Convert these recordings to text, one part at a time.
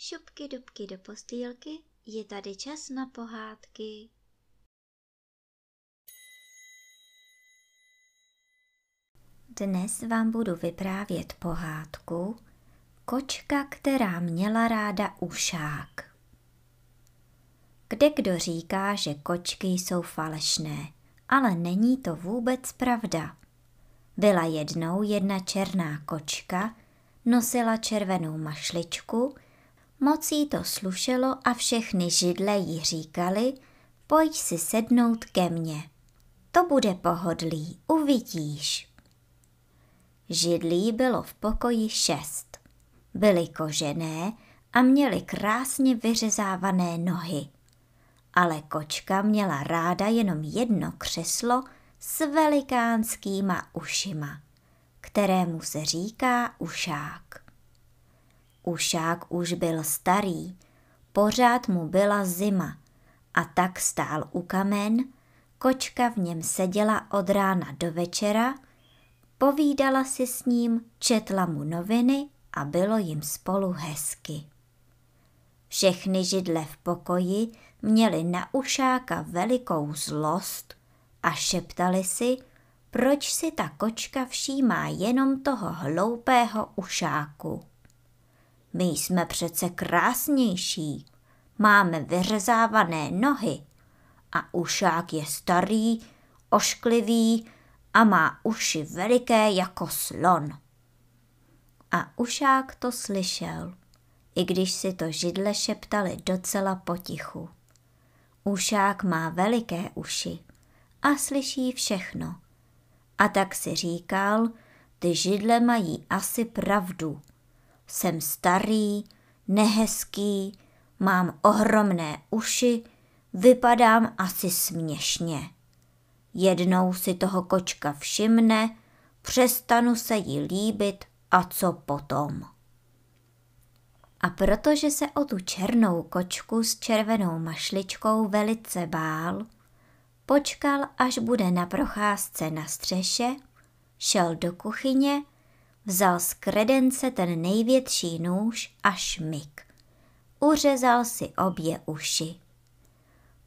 dubky, dubky do postýlky, je tady čas na pohádky. Dnes vám budu vyprávět pohádku Kočka, která měla ráda ušák. Kde kdo říká, že kočky jsou falešné, ale není to vůbec pravda. Byla jednou jedna černá kočka, nosila červenou mašličku, moc jí to slušelo a všechny židle jí říkali, pojď si sednout ke mně. To bude pohodlí, uvidíš. Židlí bylo v pokoji šest. Byly kožené a měly krásně vyřezávané nohy. Ale kočka měla ráda jenom jedno křeslo s velikánskýma ušima, kterému se říká ušák. Ušák už byl starý, pořád mu byla zima a tak stál u kamen, kočka v něm seděla od rána do večera, povídala si s ním, četla mu noviny a bylo jim spolu hezky. Všechny židle v pokoji měli na ušáka velikou zlost a šeptali si, proč si ta kočka všímá jenom toho hloupého ušáku. My jsme přece krásnější, máme vyřezávané nohy a ušák je starý, ošklivý a má uši veliké jako slon. A ušák to slyšel, i když si to židle šeptali docela potichu. Ušák má veliké uši a slyší všechno. A tak si říkal, ty židle mají asi pravdu. Jsem starý, nehezký, mám ohromné uši, vypadám asi směšně. Jednou si toho kočka všimne, přestanu se jí líbit a co potom. A protože se o tu černou kočku s červenou mašličkou velice bál, počkal, až bude na procházce na střeše, šel do kuchyně, vzal z kredence ten největší nůž a šmik. Uřezal si obě uši.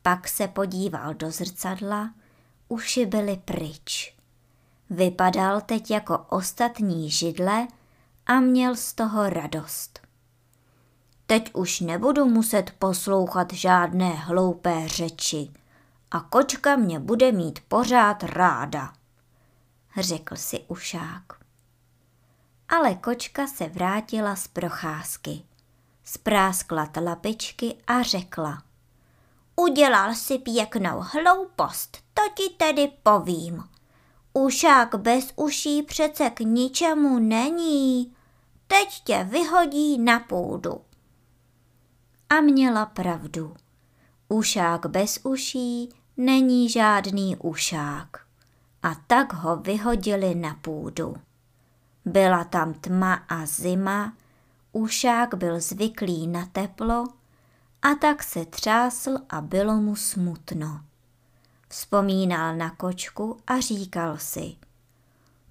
Pak se podíval do zrcadla, uši byly pryč. Vypadal teď jako ostatní židle a měl z toho radost. Teď už nebudu muset poslouchat žádné hloupé řeči a kočka mě bude mít pořád ráda, řekl si ušák. Ale kočka se vrátila z procházky. Spráskla tlapičky a řekla. Udělal si pěknou hloupost, to ti tedy povím. Ušák bez uší přece k ničemu není. Teď tě vyhodí na půdu. A měla pravdu. Ušák bez uší není žádný ušák. A tak ho vyhodili na půdu. Byla tam tma a zima, ušák byl zvyklý na teplo a tak se třásl a bylo mu smutno. Vzpomínal na kočku a říkal si,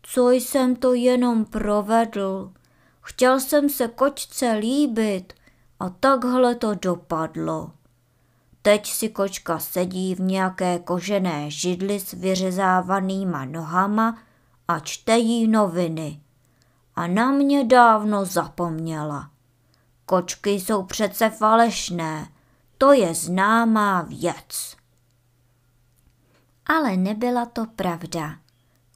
co jsem to jenom provedl, chtěl jsem se kočce líbit a takhle to dopadlo. Teď si kočka sedí v nějaké kožené židli s vyřezávanýma nohama a čte jí noviny. A na mě dávno zapomněla. Kočky jsou přece falešné, to je známá věc. Ale nebyla to pravda.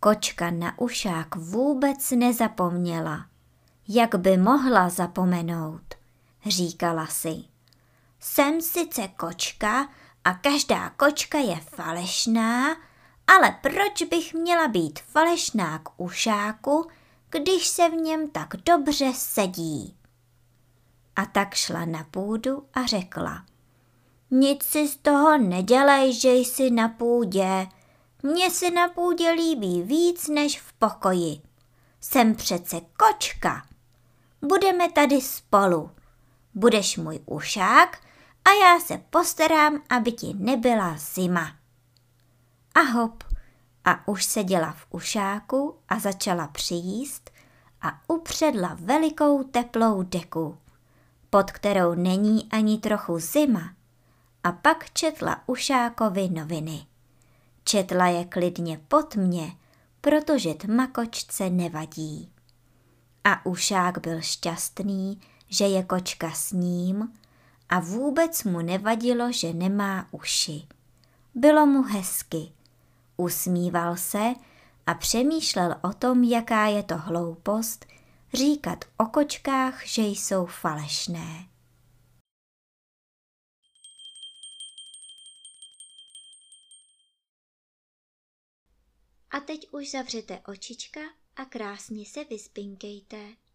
Kočka na ušák vůbec nezapomněla. Jak by mohla zapomenout, říkala si. Jsem sice kočka a každá kočka je falešná, ale proč bych měla být falešná k ušáku, když se v něm tak dobře sedí? A tak šla na půdu a řekla – nic si z toho nedělej, že jsi na půdě. Mně se na půdě líbí víc než v pokoji. Jsem přece kočka. Budeme tady spolu. Budeš můj ušák a já se postarám, aby ti nebyla zima. A hop, a už seděla v ušáku a začala přijíst a upředla velikou teplou deku. pod kterou není ani trochu zima, a pak četla Ušákovi noviny. Četla je klidně pod mě, protože tmakočce nevadí. A Ušák byl šťastný, že je kočka s ním a vůbec mu nevadilo, že nemá uši. Bylo mu hezky. Usmíval se a přemýšlel o tom, jaká je to hloupost říkat o kočkách, že jsou falešné. A teď už zavřete očička a krásně se vyspinkejte.